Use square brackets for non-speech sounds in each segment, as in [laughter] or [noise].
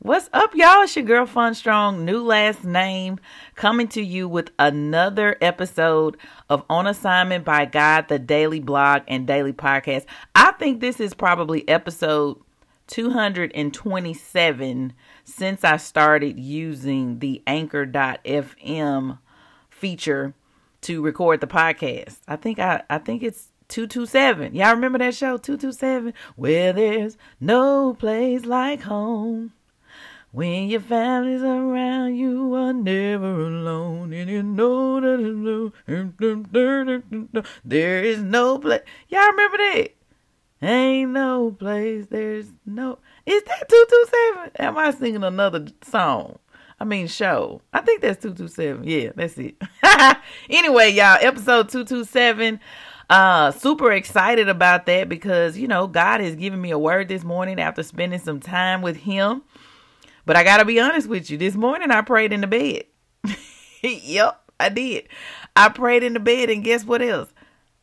What's up, y'all? It's your girl Fon Strong, new last name, coming to you with another episode of On Assignment by God, the daily blog and daily podcast. I think this is probably episode 227 since I started using the anchor.fm feature to record the podcast. I think I I think it's 227. Y'all remember that show 227 where there's no place like home. When your family's around, you are never alone, and you know that there is no place. Y'all remember that? Ain't no place. There's no. Is that two two seven? Am I singing another song? I mean show. I think that's two two seven. Yeah, that's it. [laughs] anyway, y'all, episode two two seven. Uh, super excited about that because you know God has given me a word this morning after spending some time with Him. But I got to be honest with you. This morning I prayed in the bed. [laughs] yep, I did. I prayed in the bed, and guess what else?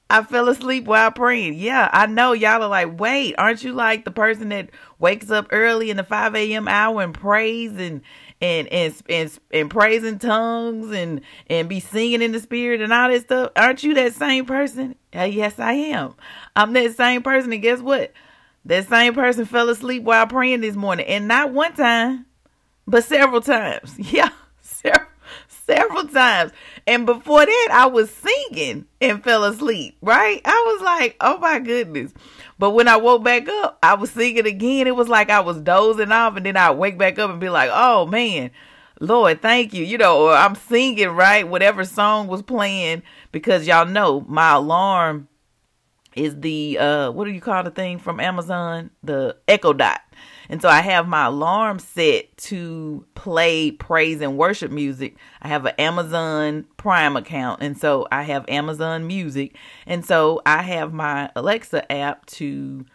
I fell asleep while praying. Yeah, I know y'all are like, wait, aren't you like the person that wakes up early in the 5 a.m. hour and prays and and and and, and prays in tongues and and be singing in the spirit and all that stuff? Aren't you that same person? Uh, yes, I am. I'm that same person, and guess what? That same person fell asleep while praying this morning, and not one time, but several times. [laughs] Yeah, several, several times. And before that, I was singing and fell asleep, right? I was like, oh my goodness. But when I woke back up, I was singing again. It was like I was dozing off, and then I wake back up and be like, oh man, Lord, thank you. You know, or I'm singing, right? Whatever song was playing, because y'all know my alarm is the, uh, what do you call the thing from Amazon? The Echo Dot. And so I have my alarm set to play praise and worship music. I have an Amazon Prime account. And so I have Amazon Music. And so I have my Alexa app to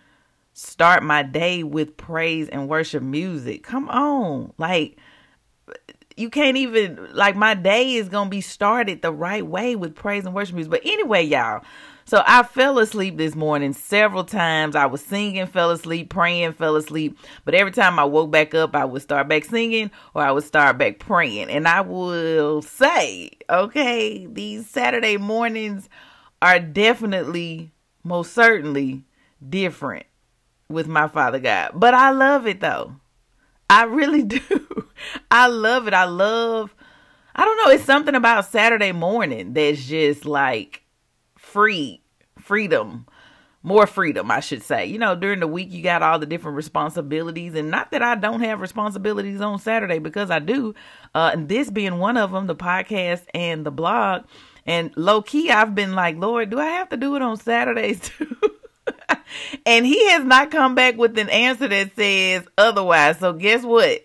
start my day with praise and worship music. Come on. Like, you can't even like my day is gonna be started the right way with praise and worship music. But anyway, y'all, so I fell asleep this morning several times. I was singing, fell asleep, praying, fell asleep. But every time I woke back up, I would start back singing or I would start back praying. And I will say, okay, these Saturday mornings are definitely, most certainly different with my Father God. But I love it though. I really [laughs] do. I love it. I love, I don't know, it's something about Saturday morning that's just like, free, freedom, more freedom, I should say. You know, during the week, you got all the different responsibilities, and not that I don't have responsibilities on Saturday because I do. Uh, and this being one of them, the podcast and the blog. And low key, I've been like, Lord, do I have to do it on Saturdays [laughs] too? and he has not come back with an answer that says otherwise. So guess what?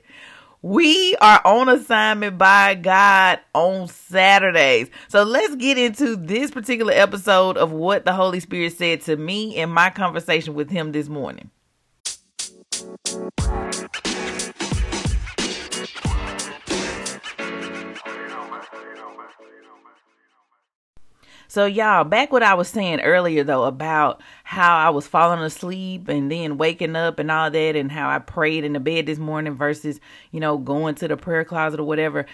We are on assignment by God on Saturdays. So let's get into this particular episode of what the Holy Spirit said to me in my conversation with Him this morning. So, y'all, back what I was saying earlier, though, about how I was falling asleep and then waking up and all that, and how I prayed in the bed this morning versus, you know, going to the prayer closet or whatever.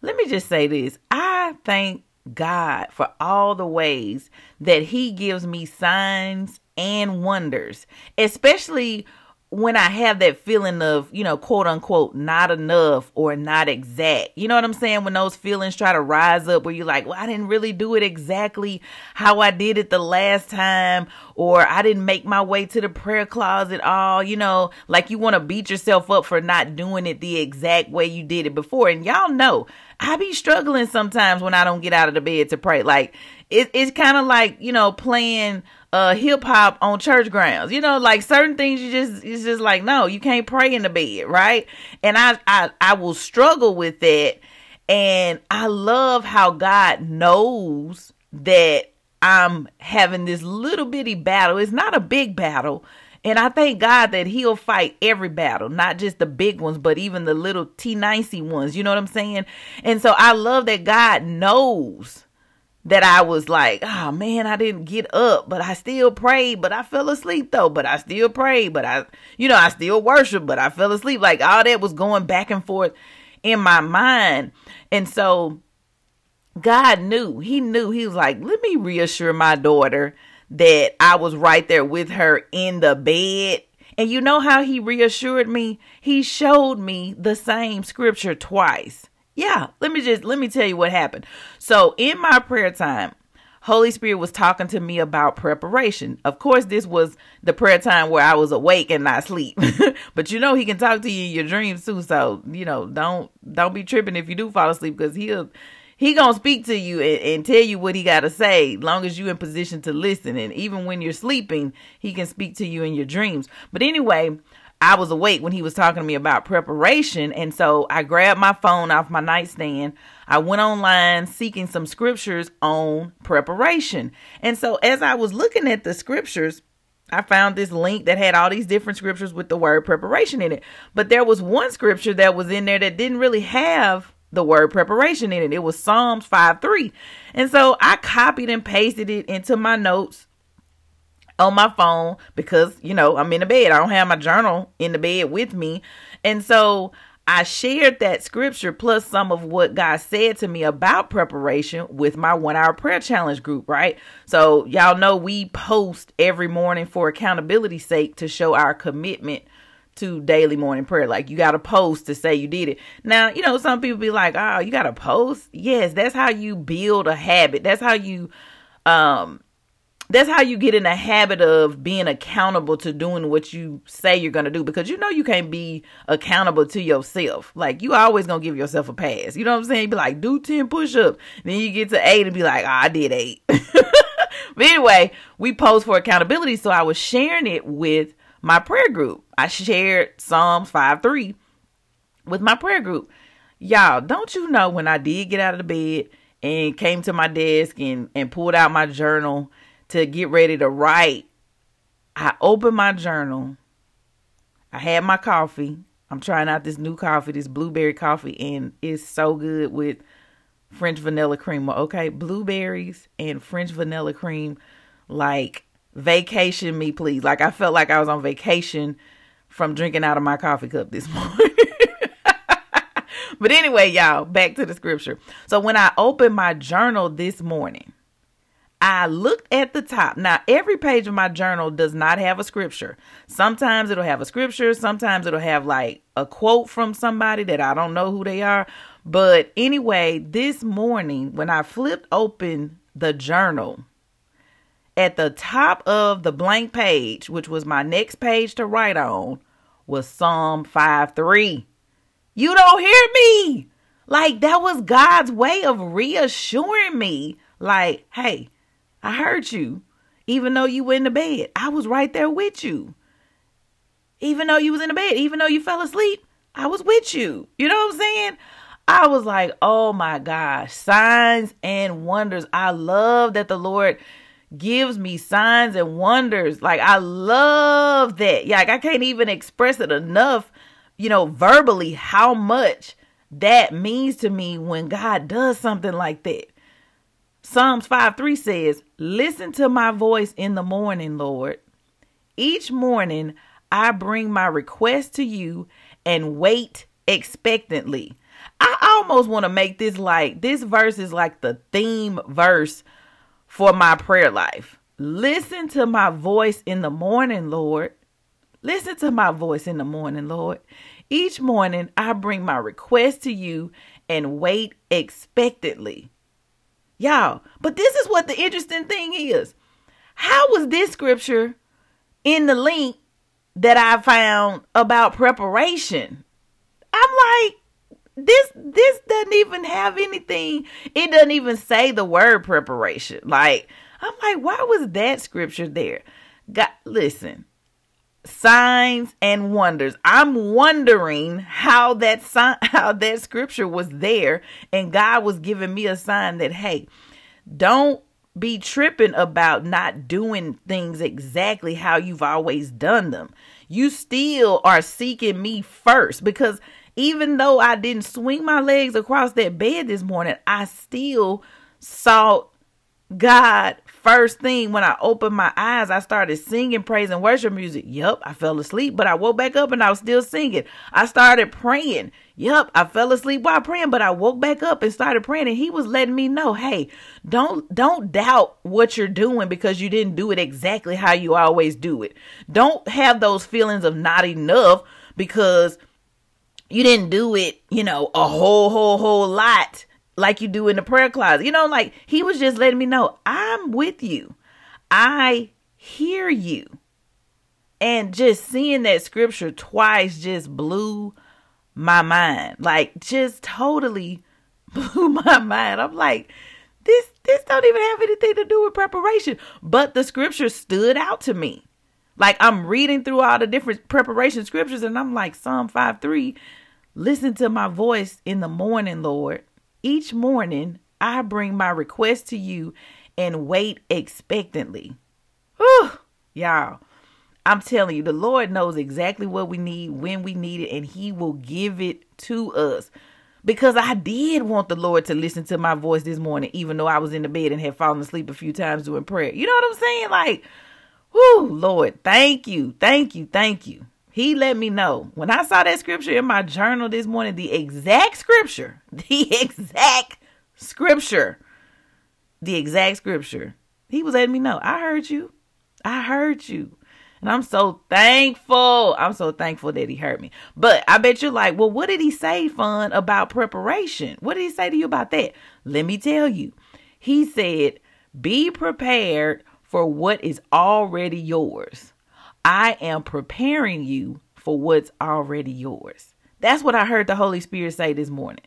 Let me just say this I thank God for all the ways that He gives me signs and wonders, especially when I have that feeling of, you know, quote unquote, not enough or not exact. You know what I'm saying? When those feelings try to rise up where you're like, well, I didn't really do it exactly how I did it the last time, or I didn't make my way to the prayer closet at all, you know, like you want to beat yourself up for not doing it the exact way you did it before. And y'all know, I be struggling sometimes when I don't get out of the bed to pray. Like, it, it's kind of like, you know, playing uh hip hop on church grounds. You know, like certain things you just it's just like no, you can't pray in the bed, right? And I I I will struggle with that And I love how God knows that I'm having this little bitty battle. It's not a big battle. And I thank God that He'll fight every battle, not just the big ones, but even the little T nicey ones. You know what I'm saying? And so I love that God knows that I was like, oh man, I didn't get up, but I still prayed, but I fell asleep though, but I still prayed, but I, you know, I still worship, but I fell asleep. Like all that was going back and forth in my mind. And so God knew, He knew, He was like, let me reassure my daughter that I was right there with her in the bed. And you know how He reassured me? He showed me the same scripture twice. Yeah, let me just let me tell you what happened. So, in my prayer time, Holy Spirit was talking to me about preparation. Of course, this was the prayer time where I was awake and not sleep. [laughs] but you know he can talk to you in your dreams too. So, you know, don't don't be tripping if you do fall asleep because he'll he gonna speak to you and, and tell you what he gotta say long as you in position to listen and even when you're sleeping he can speak to you in your dreams but anyway I was awake when he was talking to me about preparation. And so I grabbed my phone off my nightstand. I went online seeking some scriptures on preparation. And so as I was looking at the scriptures, I found this link that had all these different scriptures with the word preparation in it. But there was one scripture that was in there that didn't really have the word preparation in it. It was Psalms 5 3. And so I copied and pasted it into my notes on my phone because, you know, I'm in the bed. I don't have my journal in the bed with me. And so I shared that scripture plus some of what God said to me about preparation with my one hour prayer challenge group, right? So, y'all know we post every morning for accountability sake to show our commitment to daily morning prayer. Like, you got to post to say you did it. Now, you know, some people be like, oh, you got to post? Yes, that's how you build a habit. That's how you, um, that's how you get in the habit of being accountable to doing what you say you're going to do because you know you can't be accountable to yourself. Like you always going to give yourself a pass. You know what I'm saying? Be like, do 10 push-ups. Then you get to 8 and be like, oh, I did 8. [laughs] but anyway, we post for accountability so I was sharing it with my prayer group. I shared Psalms 5 3 with my prayer group. Y'all, don't you know when I did get out of the bed and came to my desk and, and pulled out my journal to get ready to write, I opened my journal. I had my coffee. I'm trying out this new coffee, this blueberry coffee, and it's so good with French vanilla cream. Okay, blueberries and French vanilla cream, like vacation me, please. Like I felt like I was on vacation from drinking out of my coffee cup this [laughs] morning. but anyway, y'all, back to the scripture. So when I opened my journal this morning, I looked at the top. Now, every page of my journal does not have a scripture. Sometimes it'll have a scripture, sometimes it'll have like a quote from somebody that I don't know who they are. But anyway, this morning when I flipped open the journal, at the top of the blank page, which was my next page to write on, was Psalm 5 3. You don't hear me. Like that was God's way of reassuring me. Like, hey, I heard you. Even though you were in the bed, I was right there with you. Even though you was in the bed, even though you fell asleep, I was with you. You know what I'm saying? I was like, oh my gosh, signs and wonders. I love that the Lord gives me signs and wonders. Like, I love that. Yeah, like, I can't even express it enough, you know, verbally, how much that means to me when God does something like that. Psalms 5 3 says, Listen to my voice in the morning, Lord. Each morning I bring my request to you and wait expectantly. I almost want to make this like this verse is like the theme verse for my prayer life. Listen to my voice in the morning, Lord. Listen to my voice in the morning, Lord. Each morning I bring my request to you and wait expectantly. Y'all, but this is what the interesting thing is. How was this scripture in the link that I found about preparation? I'm like, this this doesn't even have anything. It doesn't even say the word preparation. Like, I'm like, why was that scripture there? God, listen. Signs and wonders. I'm wondering how that sign, [laughs] how that scripture was there, and God was giving me a sign that hey, don't be tripping about not doing things exactly how you've always done them. You still are seeking me first because even though I didn't swing my legs across that bed this morning, I still sought God first thing when I opened my eyes, I started singing praise and worship music. Yep, I fell asleep, but I woke back up and I was still singing. I started praying. Yep, I fell asleep while praying, but I woke back up and started praying and he was letting me know, "Hey, don't don't doubt what you're doing because you didn't do it exactly how you always do it. Don't have those feelings of not enough because you didn't do it, you know, a whole whole whole lot like you do in the prayer closet. You know, like he was just letting me know, I'm with you. I hear you. And just seeing that scripture twice just blew my mind. Like just totally [laughs] blew my mind. I'm like, this this don't even have anything to do with preparation. But the scripture stood out to me. Like I'm reading through all the different preparation scriptures and I'm like Psalm 5 3, listen to my voice in the morning, Lord. Each morning, I bring my request to you and wait expectantly. Whew, y'all. I'm telling you, the Lord knows exactly what we need, when we need it, and He will give it to us. Because I did want the Lord to listen to my voice this morning, even though I was in the bed and had fallen asleep a few times doing prayer. You know what I'm saying? Like, whoo, Lord, thank you, thank you, thank you. He let me know. When I saw that scripture in my journal this morning, the exact scripture, [laughs] the exact scripture, the exact scripture, he was letting me know. I heard you. I heard you. And I'm so thankful. I'm so thankful that he heard me. But I bet you're like, well, what did he say, Fon, about preparation? What did he say to you about that? Let me tell you. He said, be prepared for what is already yours. I am preparing you for what's already yours. That's what I heard the Holy Spirit say this morning.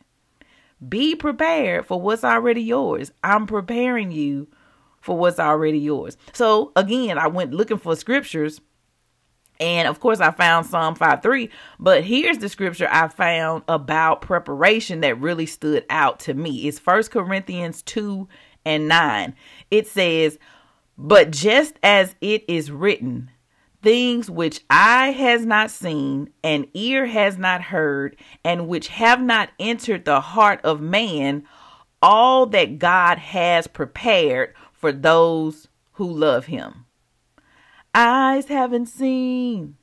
Be prepared for what's already yours. I'm preparing you for what's already yours. So again, I went looking for scriptures and of course I found Psalm 5 3, but here's the scripture I found about preparation that really stood out to me. It's First Corinthians 2 and 9. It says, But just as it is written, things which eye has not seen and ear has not heard and which have not entered the heart of man all that God has prepared for those who love him. Eyes haven't seen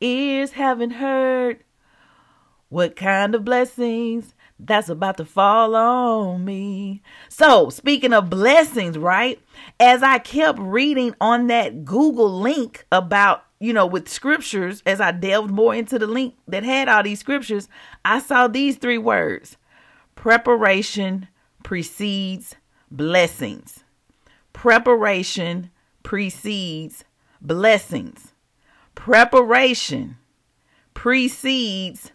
ears haven't heard. What kind of blessings that's about to fall on me. So, speaking of blessings, right? As I kept reading on that Google link about, you know, with scriptures, as I delved more into the link that had all these scriptures, I saw these three words preparation precedes blessings. Preparation precedes blessings. Preparation precedes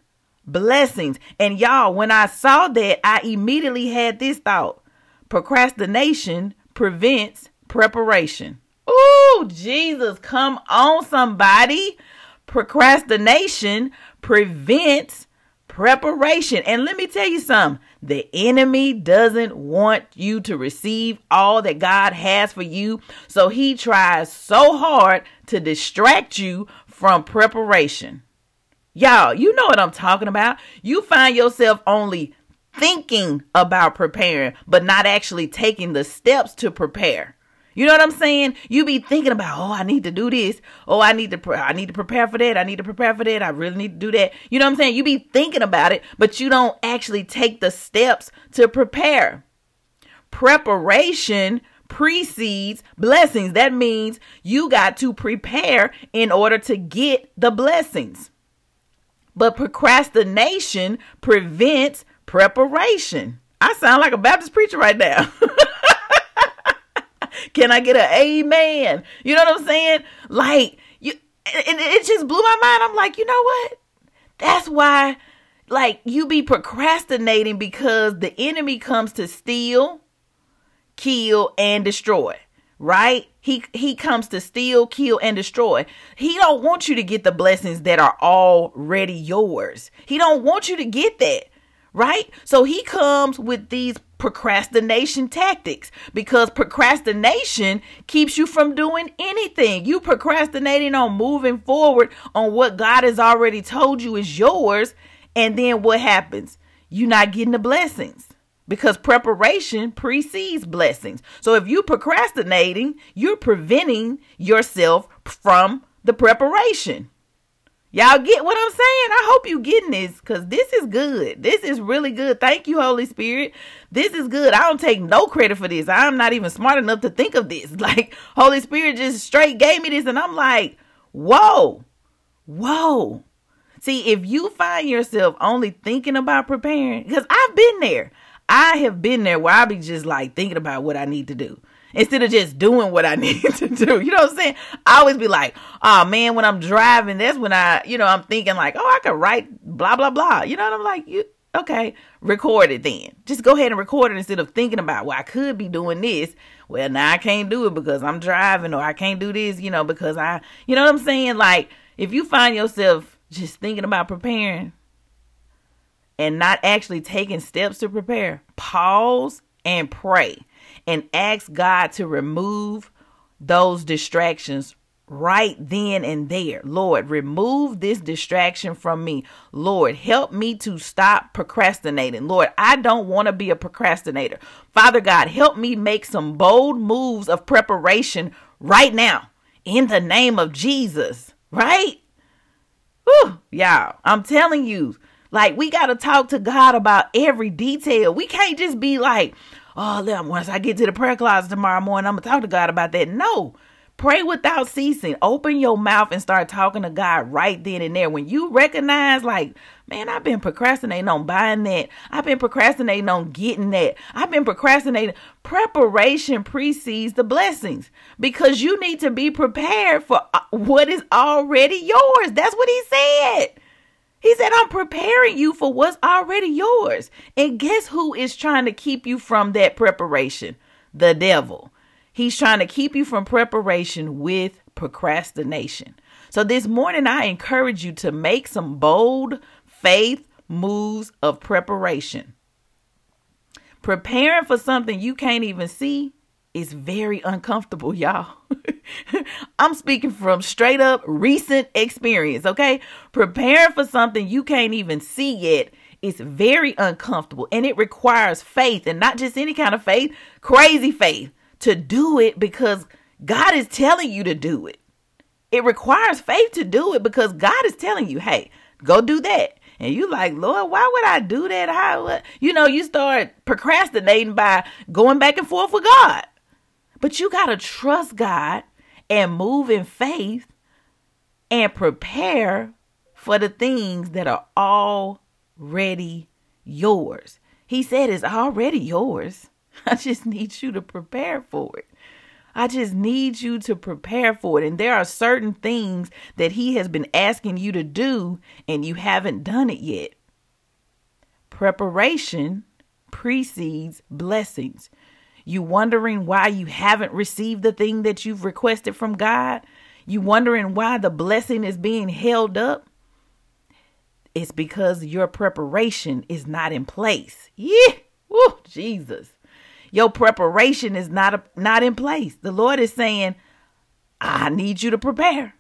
blessings. And y'all, when I saw that, I immediately had this thought procrastination prevents preparation. Oh, Jesus, come on, somebody. Procrastination prevents preparation. And let me tell you something the enemy doesn't want you to receive all that God has for you. So he tries so hard to distract you from preparation. Y'all, you know what I'm talking about. You find yourself only thinking about preparing, but not actually taking the steps to prepare. You know what I'm saying? You be thinking about, oh, I need to do this. Oh, I need to, pre- I need to prepare for that. I need to prepare for that. I really need to do that. You know what I'm saying? You be thinking about it, but you don't actually take the steps to prepare. Preparation precedes blessings. That means you got to prepare in order to get the blessings. But procrastination prevents preparation. I sound like a Baptist preacher right now. [laughs] Can I get an amen? You know what I'm saying? Like you and it just blew my mind. I'm like, you know what? That's why like you be procrastinating because the enemy comes to steal, kill and destroy. Right? He he comes to steal, kill and destroy. He don't want you to get the blessings that are already yours. He don't want you to get that, right? So he comes with these procrastination tactics because procrastination keeps you from doing anything. You procrastinating on moving forward on what God has already told you is yours, and then what happens? You're not getting the blessings because preparation precedes blessings. So if you're procrastinating, you're preventing yourself from the preparation. Y'all get what I'm saying? I hope you getting this because this is good. This is really good. Thank you, Holy Spirit. This is good. I don't take no credit for this. I'm not even smart enough to think of this. [laughs] Like, Holy Spirit just straight gave me this, and I'm like, whoa, whoa. See, if you find yourself only thinking about preparing, because I've been there. I have been there where I be just like thinking about what I need to do instead of just doing what I [laughs] need to do. You know what I'm saying? I always be like, oh man, when I'm driving, that's when I, you know, I'm thinking like, oh, I could write blah, blah, blah. You know what I'm like? You, okay, record it then. Just go ahead and record it instead of thinking about, well, I could be doing this. Well, now I can't do it because I'm driving or I can't do this, you know, because I, you know what I'm saying? Like, if you find yourself just thinking about preparing and not actually taking steps to prepare, pause and pray and ask God to remove those distractions right then and there. Lord, remove this distraction from me. Lord, help me to stop procrastinating. Lord, I don't want to be a procrastinator. Father God, help me make some bold moves of preparation right now in the name of Jesus, right? Whew, y'all, I'm telling you, like, we got to talk to God about every detail. We can't just be like, oh, once I get to the prayer closet tomorrow morning, I'm going to talk to God about that. No. Pray without ceasing. Open your mouth and start talking to God right then and there. When you recognize, like, man, I've been procrastinating on buying that. I've been procrastinating on getting that. I've been procrastinating. Preparation precedes the blessings because you need to be prepared for uh, what is already yours. That's what he said. He said, I'm preparing you for what's already yours. And guess who is trying to keep you from that preparation? The devil. He's trying to keep you from preparation with procrastination. So this morning, I encourage you to make some bold faith moves of preparation. Preparing for something you can't even see is very uncomfortable, y'all. [laughs] I'm speaking from straight up recent experience, okay? Preparing for something you can't even see yet is very uncomfortable and it requires faith and not just any kind of faith, crazy faith to do it because God is telling you to do it. It requires faith to do it because God is telling you, hey, go do that. And you like, Lord, why would I do that? How, you know, you start procrastinating by going back and forth with God. But you got to trust God and move in faith and prepare for the things that are already yours. He said it's already yours. [laughs] I just need you to prepare for it. I just need you to prepare for it. And there are certain things that He has been asking you to do, and you haven't done it yet. Preparation precedes blessings. You wondering why you haven't received the thing that you've requested from God? You wondering why the blessing is being held up? It's because your preparation is not in place. Yeah. Woo, Jesus. Your preparation is not a, not in place. The Lord is saying, I need you to prepare.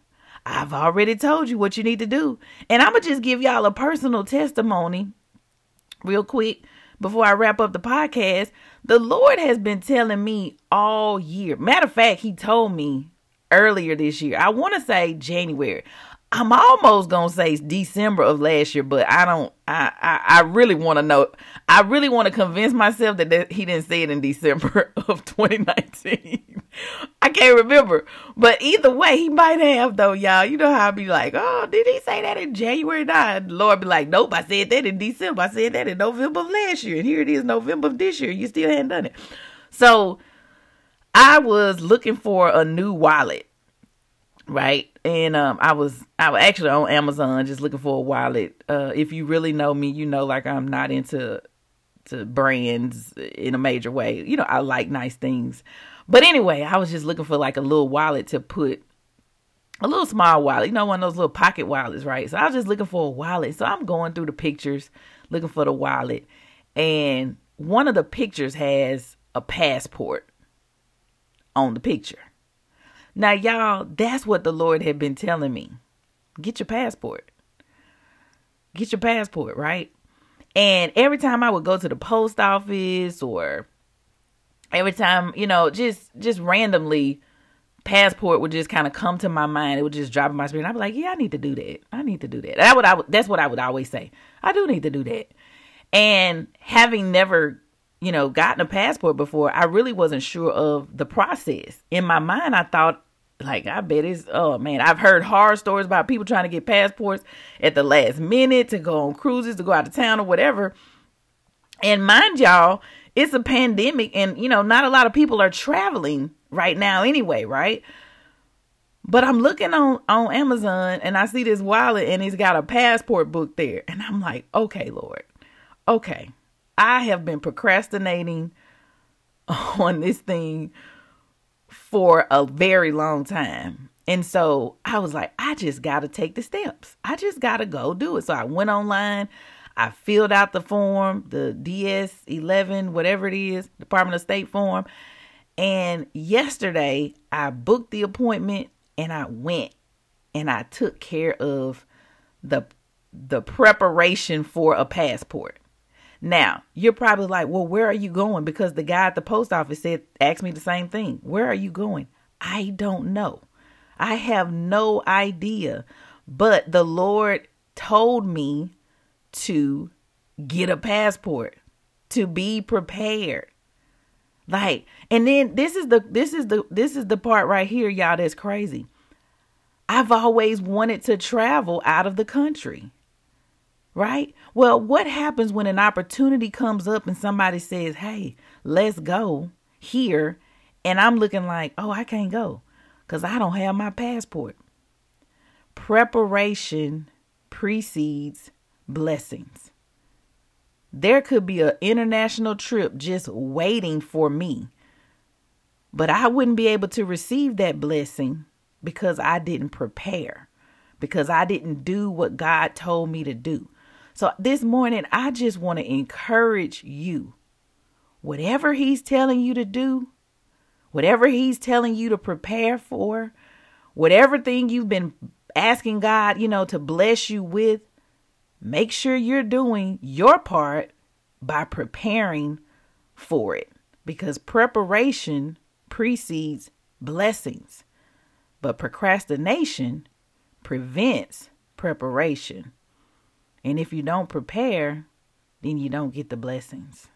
I've already told you what you need to do. And I'm going to just give y'all a personal testimony real quick before I wrap up the podcast, the Lord has been telling me all year. Matter of fact, He told me earlier this year. I want to say January. I'm almost gonna say December of last year, but I don't. I I, I really want to know. I really want to convince myself that, that he didn't say it in December [laughs] of 2019. I can't remember, but either way, he might have though, y'all. You know how I'd be like, oh, did he say that in January? Nah, Lord be like, nope, I said that in December. I said that in November of last year, and here it is, November of this year. You still hadn't done it. So I was looking for a new wallet right? And um, I was I was actually on Amazon just looking for a wallet. Uh, if you really know me, you know like I'm not into to brands in a major way. You know, I like nice things. But anyway, I was just looking for like a little wallet to put a little small wallet, you know, one of those little pocket wallets, right? So I was just looking for a wallet. So I'm going through the pictures, looking for the wallet. And one of the pictures has a passport on the picture. Now, y'all, that's what the Lord had been telling me. Get your passport. Get your passport, right? And every time I would go to the post office or every time, you know, just just randomly passport would just kind of come to my mind. It would just drop in my spirit. I'd be like, yeah, I need to do that. I need to do that. That would I that's what I would always say. I do need to do that. And having never, you know, gotten a passport before, I really wasn't sure of the process. In my mind, I thought like I bet it's oh man, I've heard horror stories about people trying to get passports at the last minute to go on cruises, to go out of town or whatever. And mind y'all, it's a pandemic and you know, not a lot of people are traveling right now anyway, right? But I'm looking on on Amazon and I see this wallet and it's got a passport book there. And I'm like, okay, Lord. Okay. I have been procrastinating [laughs] on this thing for a very long time. And so I was like, I just got to take the steps. I just got to go do it. So I went online. I filled out the form, the DS 11, whatever it is, Department of State form. And yesterday I booked the appointment and I went and I took care of the the preparation for a passport. Now, you're probably like, well, where are you going? Because the guy at the post office said, asked me the same thing. Where are you going? I don't know. I have no idea. But the Lord told me to get a passport, to be prepared. Like, and then this is the this is the this is the part right here, y'all, that's crazy. I've always wanted to travel out of the country right? Well, what happens when an opportunity comes up and somebody says, hey, let's go here? And I'm looking like, oh, I can't go because I don't have my passport. Preparation precedes blessings. There could be an international trip just waiting for me, but I wouldn't be able to receive that blessing because I didn't prepare, because I didn't do what God told me to do. So this morning, I just want to encourage you. Whatever He's telling you to do, whatever He's telling you to prepare for, whatever thing you've been asking God, you know, to bless you with, make sure you're doing your part by preparing for it because preparation precedes blessings, but procrastination prevents preparation. And if you don't prepare, then you don't get the blessings.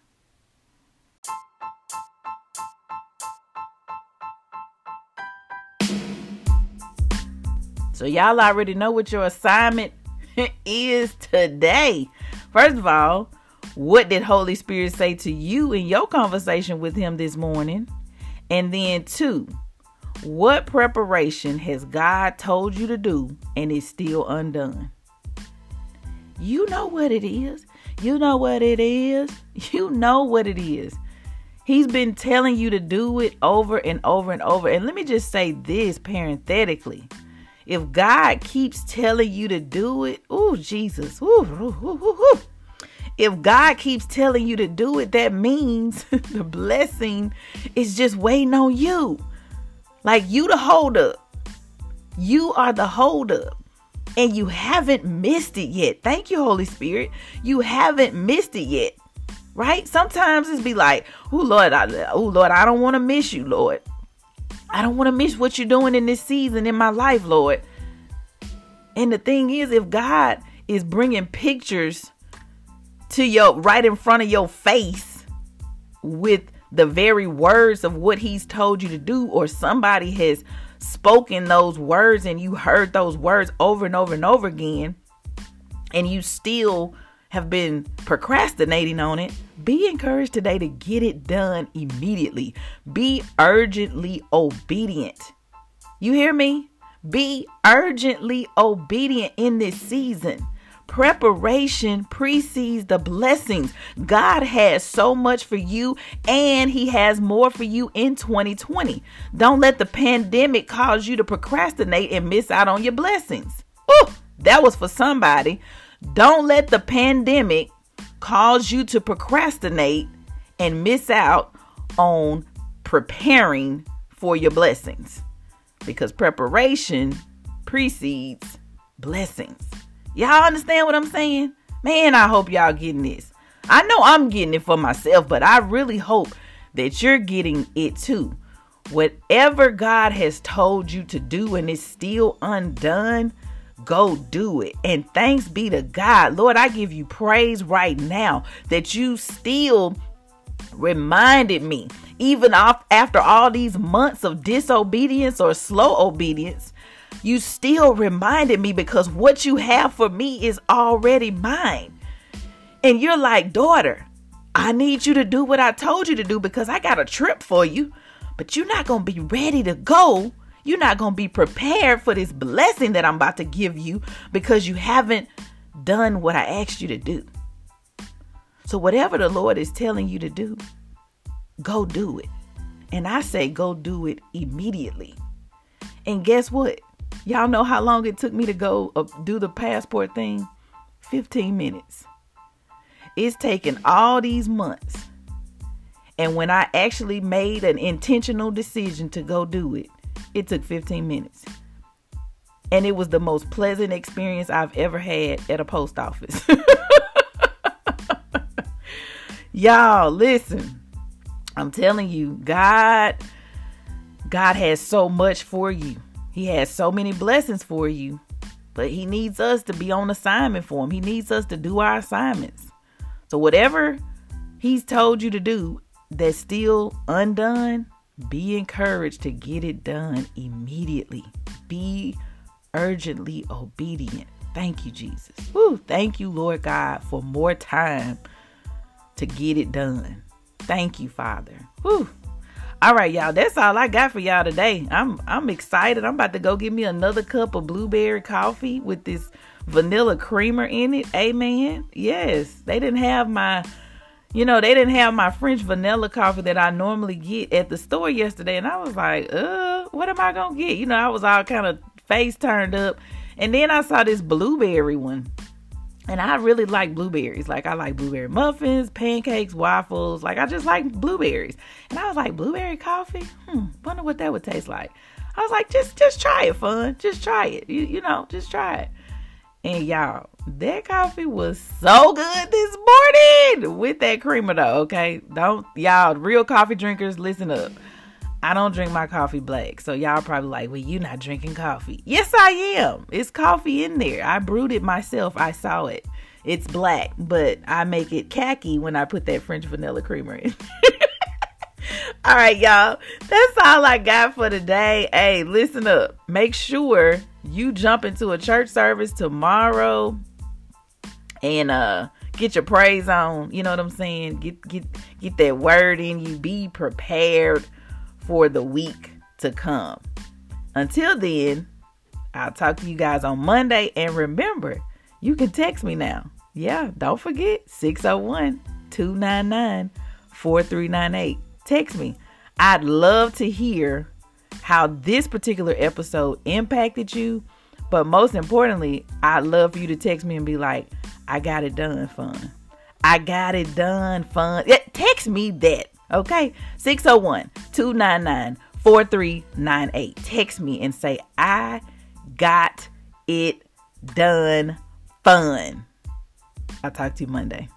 So, y'all already know what your assignment [laughs] is today. First of all, what did Holy Spirit say to you in your conversation with Him this morning? And then, two, what preparation has God told you to do and is still undone? You know what it is. You know what it is. [laughs] You know what it is. He's been telling you to do it over and over and over. And let me just say this parenthetically. If God keeps telling you to do it, oh, Jesus. Ooh, ooh, ooh, if God keeps telling you to do it, that means [laughs] the blessing is just waiting on you. Like you the holdup. You are the holdup and you haven't missed it yet. Thank you, Holy Spirit. You haven't missed it yet. Right? Sometimes it's be like, oh Lord, I, oh Lord, I don't want to miss you, Lord. I don't want to miss what you're doing in this season in my life, Lord. And the thing is, if God is bringing pictures to your right in front of your face with the very words of what He's told you to do, or somebody has spoken those words and you heard those words over and over and over again, and you still have been procrastinating on it, be encouraged today to get it done immediately. Be urgently obedient. You hear me? Be urgently obedient in this season. Preparation precedes the blessings. God has so much for you and He has more for you in 2020. Don't let the pandemic cause you to procrastinate and miss out on your blessings. Ooh, that was for somebody. Don't let the pandemic cause you to procrastinate and miss out on preparing for your blessings because preparation precedes blessings. Y'all understand what I'm saying? Man, I hope y'all getting this. I know I'm getting it for myself, but I really hope that you're getting it too. Whatever God has told you to do and it's still undone, go do it. And thanks be to God. Lord, I give you praise right now that you still reminded me, even after all these months of disobedience or slow obedience, you still reminded me because what you have for me is already mine. And you're like, daughter, I need you to do what I told you to do because I got a trip for you, but you're not going to be ready to go. You're not going to be prepared for this blessing that I'm about to give you because you haven't done what I asked you to do. So, whatever the Lord is telling you to do, go do it. And I say, go do it immediately. And guess what? Y'all know how long it took me to go uh, do the passport thing? 15 minutes. It's taken all these months. And when I actually made an intentional decision to go do it, it took 15 minutes. And it was the most pleasant experience I've ever had at a post office. [laughs] Y'all, listen. I'm telling you, God God has so much for you. He has so many blessings for you. But he needs us to be on assignment for him. He needs us to do our assignments. So whatever he's told you to do that's still undone, be encouraged to get it done immediately. Be urgently obedient. Thank you, Jesus. Woo, thank you, Lord God, for more time to get it done. Thank you, Father. Whew. All right, y'all. That's all I got for y'all today. I'm I'm excited. I'm about to go get me another cup of blueberry coffee with this vanilla creamer in it. Amen. Yes, they didn't have my, you know, they didn't have my French vanilla coffee that I normally get at the store yesterday, and I was like, uh, what am I gonna get? You know, I was all kind of face turned up, and then I saw this blueberry one. And I really like blueberries. Like I like blueberry muffins, pancakes, waffles. Like I just like blueberries. And I was like, blueberry coffee? Hmm, wonder what that would taste like. I was like, just just try it, Fon. Just try it. You, you know, just try it. And y'all, that coffee was so good this morning with that creamer though, okay? Don't y'all real coffee drinkers listen up. I don't drink my coffee black. So y'all probably like, well, you not drinking coffee. Yes, I am. It's coffee in there. I brewed it myself. I saw it. It's black, but I make it khaki when I put that French vanilla creamer in. [laughs] all right, y'all. That's all I got for today. Hey, listen up. Make sure you jump into a church service tomorrow and uh get your praise on. You know what I'm saying? Get get get that word in you. Be prepared for the week to come. Until then, I'll talk to you guys on Monday. And remember, you can text me now. Yeah, don't forget 601 299 4398. Text me. I'd love to hear how this particular episode impacted you. But most importantly, I'd love for you to text me and be like, I got it done, Fon. I got it done, Fon. Yeah, text me that. Okay? 601 299 4398. Text me and say, I got it done Fon. I'll talk to you Monday.